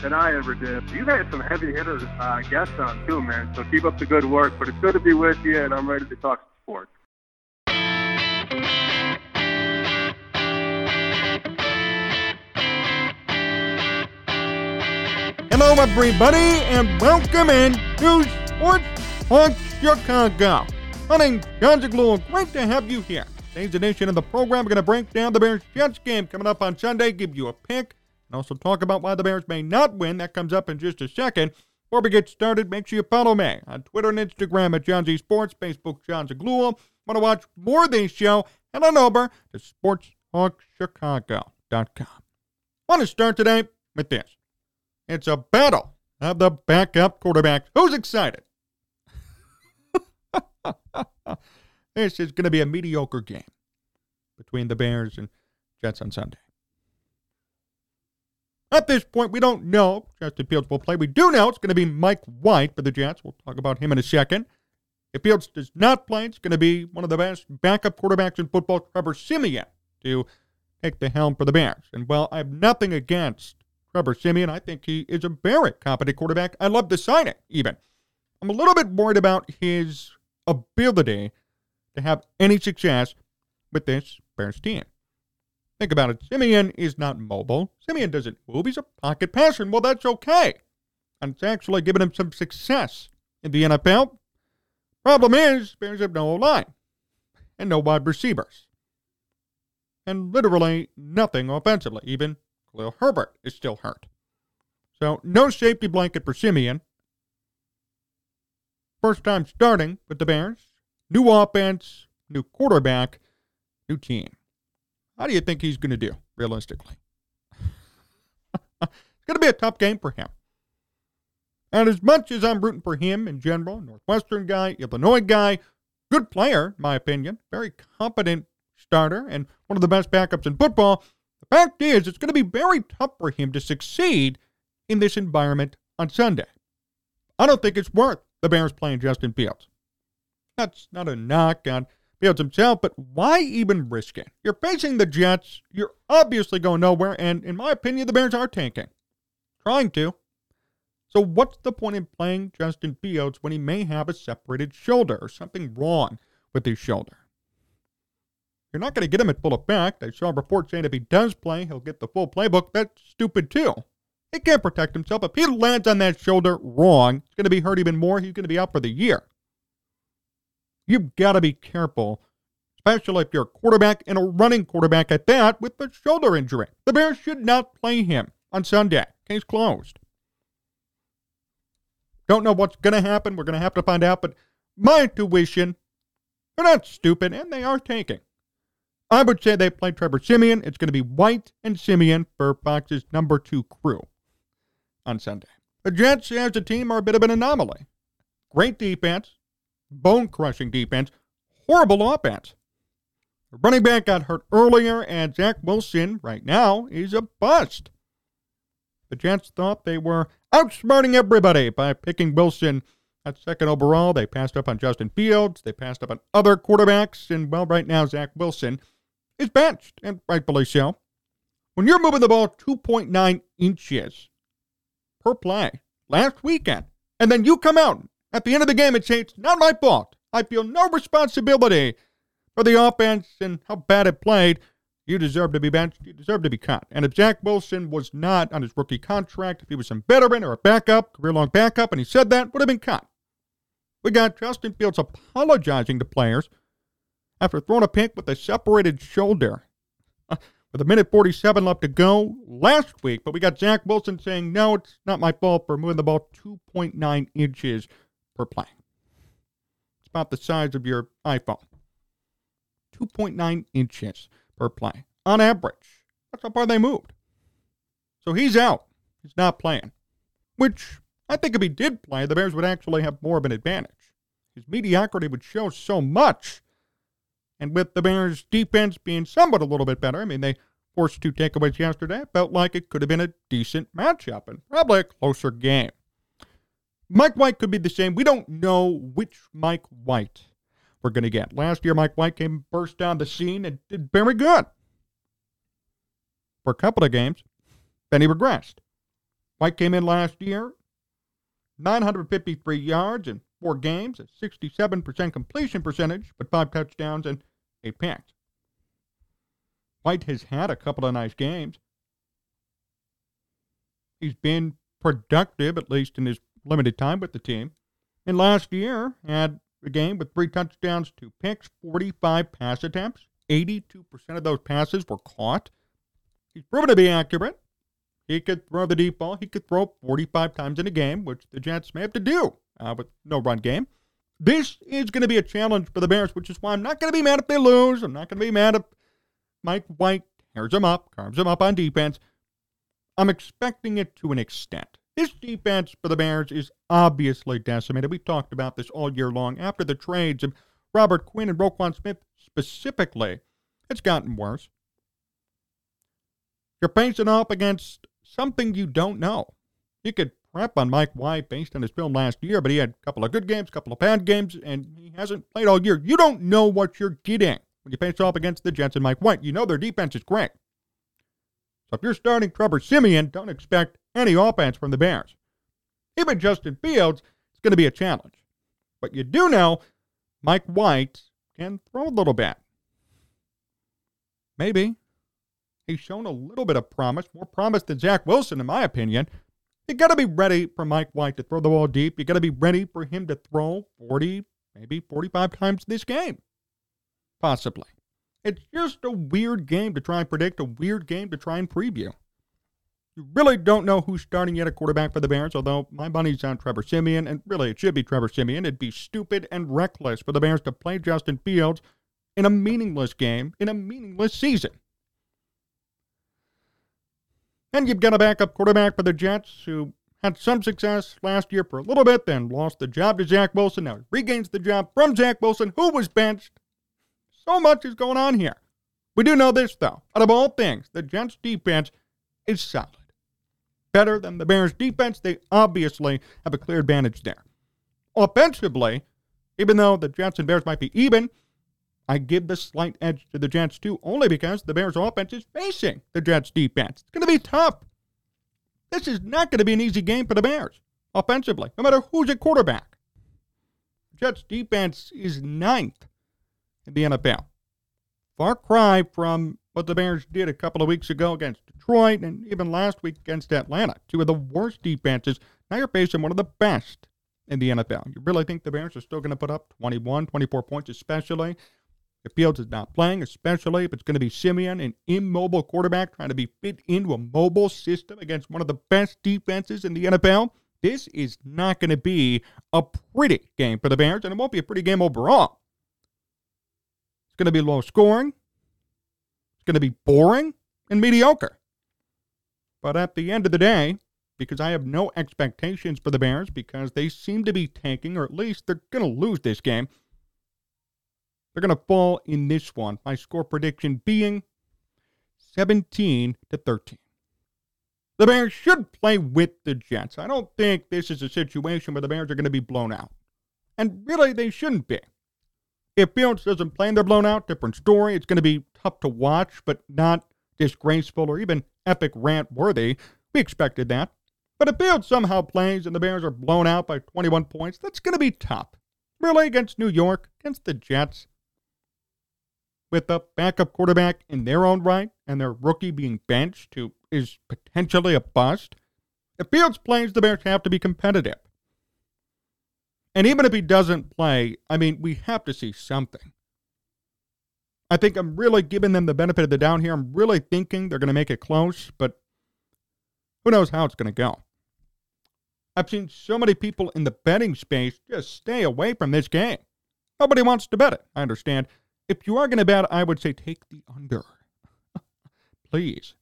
than I ever did. You've had some heavy hitters uh, guests on too, man. So keep up the good work. But it's good to be with you, and I'm ready to talk sports. Hello, everybody, and welcome in to Sports Talk Chicago. My name's Jon Zaghloul. Great to have you here. Today's edition of the program, we're going to break down the Bears Jets game coming up on Sunday, give you a pick, and also talk about why the Bears may not win. That comes up in just a second. Before we get started, make sure you follow me on Twitter and Instagram at Jon Z Sports, Facebook Jon Zaghloul. Want to watch more of this show? Head on over to SportsTalkChicago.com. Want to start today with this. It's a battle of the backup quarterbacks. Who's excited? this is going to be a mediocre game between the Bears and Jets on Sunday. At this point, we don't know if Justin Fields will play. We do know it's going to be Mike White for the Jets. We'll talk about him in a second. If Fields does not play, it's going to be one of the best backup quarterbacks in football, Trevor Siemian, to take the helm for the Bears. And while I have nothing against Trevor Siemian, I think he is a very competent quarterback. I love the signing, even. I'm a little bit worried about his ability to have any success with this Bears team. Think about it. Siemian is not mobile. Siemian doesn't move. He's a pocket passer. Well, that's okay. And it's actually given him some success in the NFL. Problem is, Bears have no line and no wide receivers. And literally nothing offensively. Even Khalil Herbert is still hurt. So no safety blanket for Siemian. First time starting with the Bears. New offense, new quarterback, new team. How do you think he's going to do, realistically? it's going to be a tough game for him. And as much as I'm rooting for him in general, Northwestern guy, Illinois guy, good player, in my opinion, very competent starter, and one of the best backups in football, the fact is it's going to be very tough for him to succeed in this environment on Sunday. I don't think it's worth the Bears playing Justin Fields. That's not a knock on Fields himself, but why even risk it? You're facing the Jets. You're obviously going nowhere, and in my opinion, the Bears are tanking. Trying to. So what's the point in playing Justin Fields when he may have a separated shoulder or something wrong with his shoulder? You're not going to get him at full effect. I saw a report saying if he does play, he'll get the full playbook. That's stupid too. He can't protect himself. If he lands on that shoulder wrong, it's going to be hurt even more. He's going to be out for the year. You've got to be careful, especially if you're a quarterback and a running quarterback at that with a shoulder injury. The Bears should not play him on Sunday. Case closed. Don't know what's going to happen. We're going to have to find out. But my intuition, they're not stupid, and they are tanking. I would say they play Trevor Siemian. It's going to be White and Siemian for Fox's number two crew on Sunday. The Jets, as a team, are a bit of an anomaly. Great defense, bone crushing defense, horrible offense. The running back got hurt earlier, and Zach Wilson, right now, is a bust. The Jets thought they were outsmarting everybody by picking Wilson at second overall. They passed up on Justin Fields. They passed up on other quarterbacks. And, well, right now, Zach Wilson is benched, and rightfully so. When you're moving the ball 2.9 inches per play last weekend, and then you come out at the end of the game say, It's not my fault. I feel no responsibility for the offense and how bad it played. You deserve to be benched. You deserve to be cut. And if Zach Wilson was not on his rookie contract, if he was some veteran or a backup, career long backup, and he said that, would have been cut. We got Justin Fields apologizing to players after throwing a pick with a separated shoulder. Uh, with a minute 47 left to go last week, but we got Zach Wilson saying, no, it's not my fault for moving the ball 2.9 inches per play. It's about the size of your iPhone. 2.9 inches per play on average. That's how far they moved. So he's out. He's not playing. Which I think if he did play, the Bears would actually have more of an advantage. His mediocrity would show so much. And with the Bears' defense being somewhat a little bit better, I mean, they forced two takeaways yesterday. Felt like it could have been a decent matchup and probably a closer game. Mike White could be the same. We don't know which Mike White we're going to get. Last year, Mike White came burst down the scene and did very good. For a couple of games, then he regressed. White came in last year, 953 yards in four games, a 67% completion percentage, but five touchdowns and eight picks. White has had a couple of nice games. He's been productive, at least in his limited time with the team. And last year, had a game with three touchdowns, two picks, 45 pass attempts. 82% of those passes were caught. He's proven to be accurate. He could throw the deep ball. He could throw 45 times in a game, which the Jets may have to do uh, with no run game. This is going to be a challenge for the Bears, which is why I'm not going to be mad if they lose. I'm not going to be mad if Mike White tears them up, carves them up on defense. I'm expecting it to an extent. This defense for the Bears is obviously decimated. We talked about this all year long. After the trades of Robert Quinn and Roquan Smith specifically, it's gotten worse. You're facing up against something you don't know. You could prep on Mike White based on his film last year, but he had a couple of good games, a couple of bad games, and he hasn't played all year. You don't know what you're getting when you face off against the Jets and Mike White. You know their defense is great. So if you're starting Trevor Simeon, don't expect any offense from the Bears. Even Justin Fields is going to be a challenge. But you do know Mike White can throw a little bit. Maybe. He's shown a little bit of promise, more promise than Zach Wilson, in my opinion. You got to be ready for Mike White to throw the ball deep. You got to be ready for him to throw 40, maybe 45 times this game. Possibly. It's just a weird game to try and predict, a weird game to try and preview. You really don't know who's starting yet at quarterback for the Bears, although my money's on Trevor Siemian, and really it should be Trevor Siemian. It'd be stupid and reckless for the Bears to play Justin Fields in a meaningless game, in a meaningless season. And you've got a backup quarterback for the Jets who had some success last year for a little bit, then lost the job to Zach Wilson. Now he regains the job from Zach Wilson, who was benched so much is going on here. We do know this, though. Out of all things, the Jets' defense is solid. Better than the Bears' defense. They obviously have a clear advantage there. Offensively, even though the Jets and Bears might be even, I give the slight edge to the Jets too, only because the Bears' offense is facing the Jets' defense. It's going to be tough. This is not going to be an easy game for the Bears offensively, no matter who's at quarterback. Jets' defense is ninth in the NFL. Far cry from what the Bears did a couple of weeks ago against Detroit and even last week against Atlanta. Two of the worst defenses. Now you're facing one of the best in the NFL. You really think the Bears are still going to put up 21, 24 points, especially if Fields is not playing, especially if it's going to be Siemian, an immobile quarterback trying to be fit into a mobile system against one of the best defenses in the NFL? This is not going to be a pretty game for the Bears, and it won't be a pretty game overall. It's going to be low scoring. Going to be boring and mediocre. But at the end of the day, because I have no expectations for the Bears because they seem to be tanking, or at least they're going to lose this game. They're going to fall in this one. My score prediction being 17 to 13. The Bears should play with the Jets. I don't think this is a situation where the Bears are going to be blown out. And really, they shouldn't be. If Fields doesn't play and they're blown out, different story. It's going to be tough to watch, but not disgraceful or even epic rant worthy. We expected that. But if Fields somehow plays and the Bears are blown out by 21 points, that's going to be tough. Really, against New York, against the Jets, with a backup quarterback in their own right and their rookie being benched, who is potentially a bust. If Fields plays, the Bears have to be competitive. And even if he doesn't play, I mean, we have to see something. I think I'm really giving them the benefit of the doubt here. I'm really thinking they're going to make it close, but who knows how it's going to go. I've seen so many people in the betting space just stay away from this game. Nobody wants to bet it. I understand. If you are going to bet, I would say take the under. Please.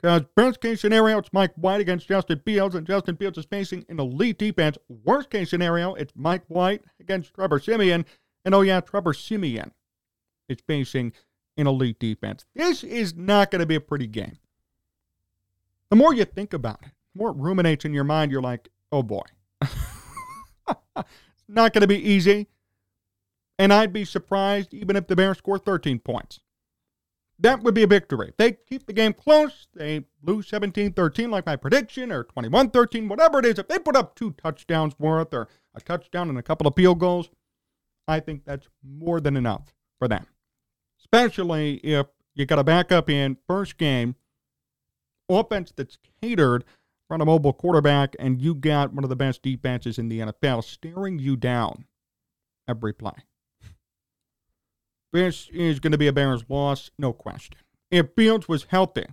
Because best case scenario, it's Mike White against Justin Fields, and Justin Fields is facing an elite defense. Worst case scenario, it's Mike White against Trevor Siemian. And oh, yeah, Trevor Siemian is facing an elite defense. This is not going to be a pretty game. The more you think about it, the more it ruminates in your mind, you're like, oh boy. it's not going to be easy. And I'd be surprised even if the Bears score 13 points. That would be a victory. If they keep the game close, they lose 17 13 like my prediction, or 21 13, whatever it is. If they put up two touchdowns worth, or a touchdown and a couple of field goals, I think that's more than enough for them. Especially if you got a backup in first game, offense that's catered from a mobile quarterback, and you got one of the best defenses in the NFL staring you down every play. This is going to be a Bears loss, no question. If Fields was healthy,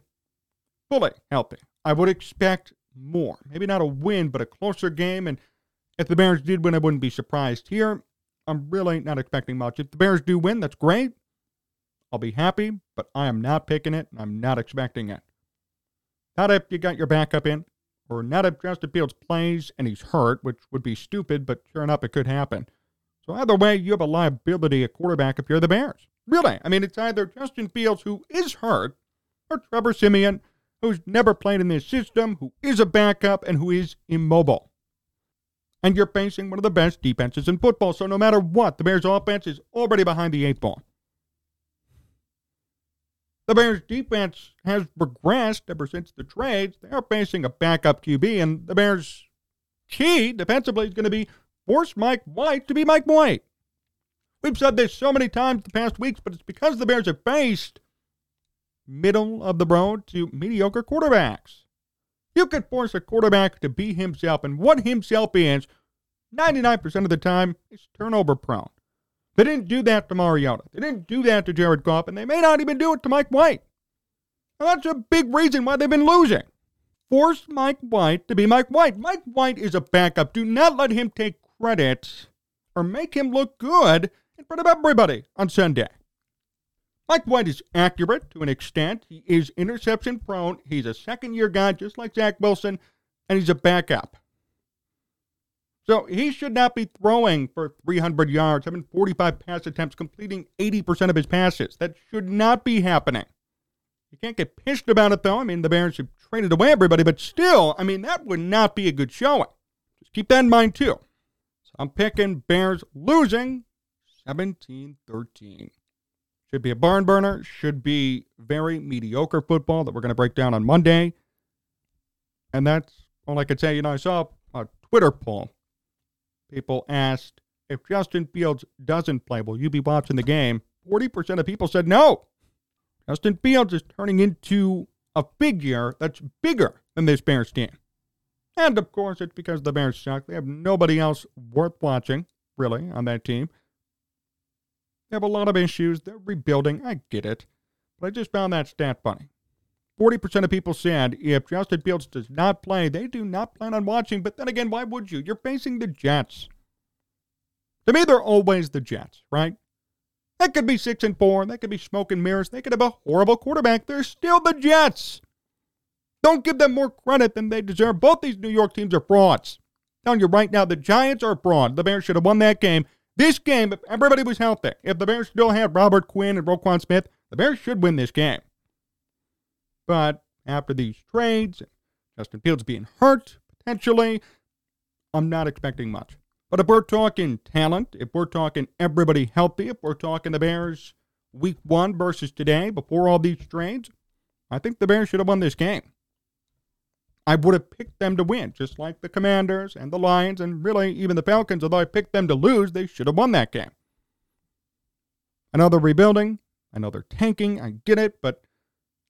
fully healthy, I would expect more. Maybe not a win, but a closer game. And if the Bears did win, I wouldn't be surprised. Here, I'm really not expecting much. If the Bears do win, that's great. I'll be happy, but I am not picking it. And I'm not expecting it. Not if you got your backup in, or not if Justin Fields plays and he's hurt, which would be stupid, but sure enough, it could happen. So either way, you have a liability at quarterback if you're the Bears. Really. I mean, it's either Justin Fields, who is hurt, or Trevor Siemian, who's never played in this system, who is a backup, and who is immobile. And you're facing one of the best defenses in football. So no matter what, the Bears' offense is already behind the eight ball. The Bears' defense has regressed ever since the trades. They are facing a backup QB, and the Bears' key defensively is going to be force Mike White to be Mike White. We've said this so many times the past weeks, but it's because the Bears have faced middle of the road to mediocre quarterbacks. You can force a quarterback to be himself, and what himself is, 99% of the time, is turnover prone. They didn't do that to Mariota. They didn't do that to Jared Goff, and they may not even do it to Mike White. Now, that's a big reason why they've been losing. Force Mike White to be Mike White. Mike White is a backup. Do not let him take credit or make him look good in front of everybody on Sunday. Mike White is accurate to an extent. He is interception prone. He's a second year guy, just like Zach Wilson, and he's a backup. So he should not be throwing for 300 yards, having 45 pass attempts, completing 80% of his passes. That should not be happening. You can't get pissed about it, though. I mean, the Bears have traded away everybody, but still, I mean, that would not be a good showing. Just keep that in mind, too. So I'm picking Bears losing 17 13. Should be a barn burner. Should be very mediocre football that we're going to break down on Monday. And that's all I could say. You know, I saw a Twitter poll. People asked if Justin Fields doesn't play, will you be watching the game? 40% of people said no. Justin Fields is turning into a figure that's bigger than this Bears team. And of course, it's because the Bears suck. They have nobody else worth watching, really, on that team. They have a lot of issues. They're rebuilding. I get it. But I just found that stat funny. 40% of people said if Justin Fields does not play, they do not plan on watching. But then again, why would you? You're facing the Jets. To me, they're always the Jets, right? That could be six and four. That could be smoke and mirrors. They could have a horrible quarterback. They're still the Jets. Don't give them more credit than they deserve. Both these New York teams are frauds. I'm telling you right now, the Giants are fraud. The Bears should have won that game. This game, if everybody was healthy, if the Bears still had Robert Quinn and Roquan Smith, the Bears should win this game. But after these trades, Justin Fields being hurt potentially, I'm not expecting much. But if we're talking talent, if we're talking everybody healthy, if we're talking the Bears week one versus today before all these trades, I think the Bears should have won this game. I would have picked them to win, just like the Commanders and the Lions and really even the Falcons. Although I picked them to lose, they should have won that game. Another rebuilding. another tanking. I get it. But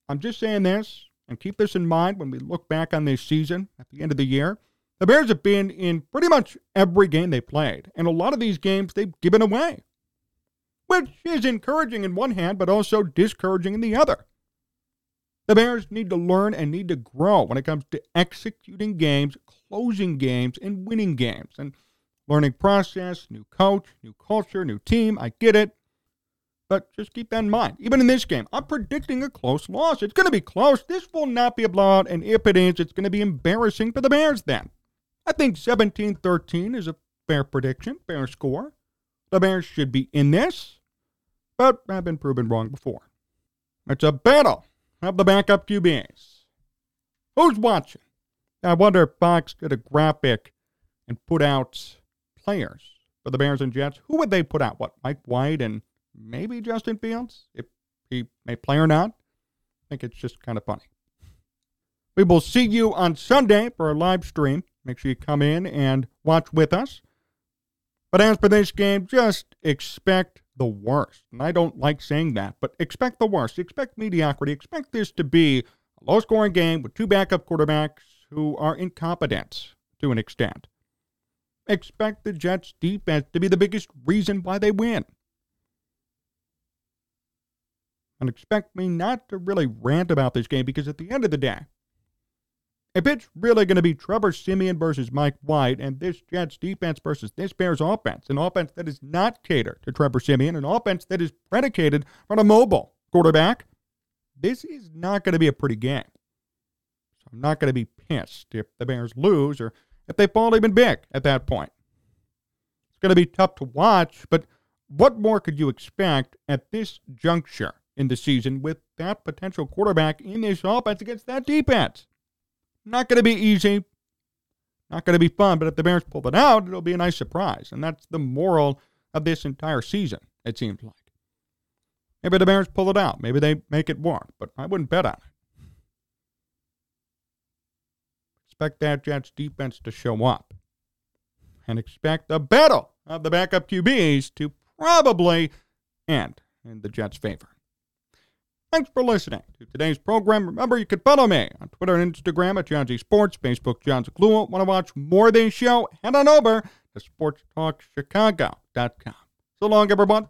I'm just saying this and keep this in mind when we look back on this season at the end of the year. The Bears have been in pretty much every game they played, and a lot of these games they've given away, which is encouraging in one hand, but also discouraging in the other. The Bears need to learn and need to grow when it comes to executing games, closing games, and winning games. And learning process, new coach, new culture, new team. I get it. But just keep that in mind. Even in this game, I'm predicting a close loss. It's going to be close. This will not be a blowout. And if it is, it's going to be embarrassing for the Bears then. I think 17 13 is a fair prediction, fair score. The Bears should be in this, but I've been proven wrong before. It's a battle of the backup QBs. Who's watching? I wonder if Fox did a graphic and put out players for the Bears and Jets. Who would they put out? What, Mike White and maybe Justin Fields, if he may play or not? I think it's just kind of funny. We will see you on Sunday for a live stream. Make sure you come in and watch with us. But as for this game, just expect the worst. And I don't like saying that, but expect the worst. Expect mediocrity. Expect this to be a low scoring game with two backup quarterbacks who are incompetent to an extent. Expect the Jets' defense to be the biggest reason why they win. And expect me not to really rant about this game because at the end of the day, if it's really going to be Trevor Siemian versus Mike White and this Jets defense versus this Bears offense, an offense that is not catered to Trevor Siemian, an offense that is predicated on a mobile quarterback, this is not going to be a pretty game. So I'm not going to be pissed if the Bears lose or if they fall even big at that point. It's going to be tough to watch, but what more could you expect at this juncture in the season with that potential quarterback in this offense against that defense? Not going to be easy. Not going to be fun, but if the Bears pull it out, it'll be a nice surprise. And that's the moral of this entire season, it seems like. Maybe the Bears pull it out. Maybe they make it work, but I wouldn't bet on it. Expect that Jets defense to show up. And expect the battle of the backup QBs to probably end in the Jets' favor. Thanks for listening to today's program. Remember, you can follow me on Twitter and Instagram at Jon Z Sports, Facebook Jon Zaghloul. Want to watch more of this show? Head on over to SportsTalkChicago.com. So long, everyone.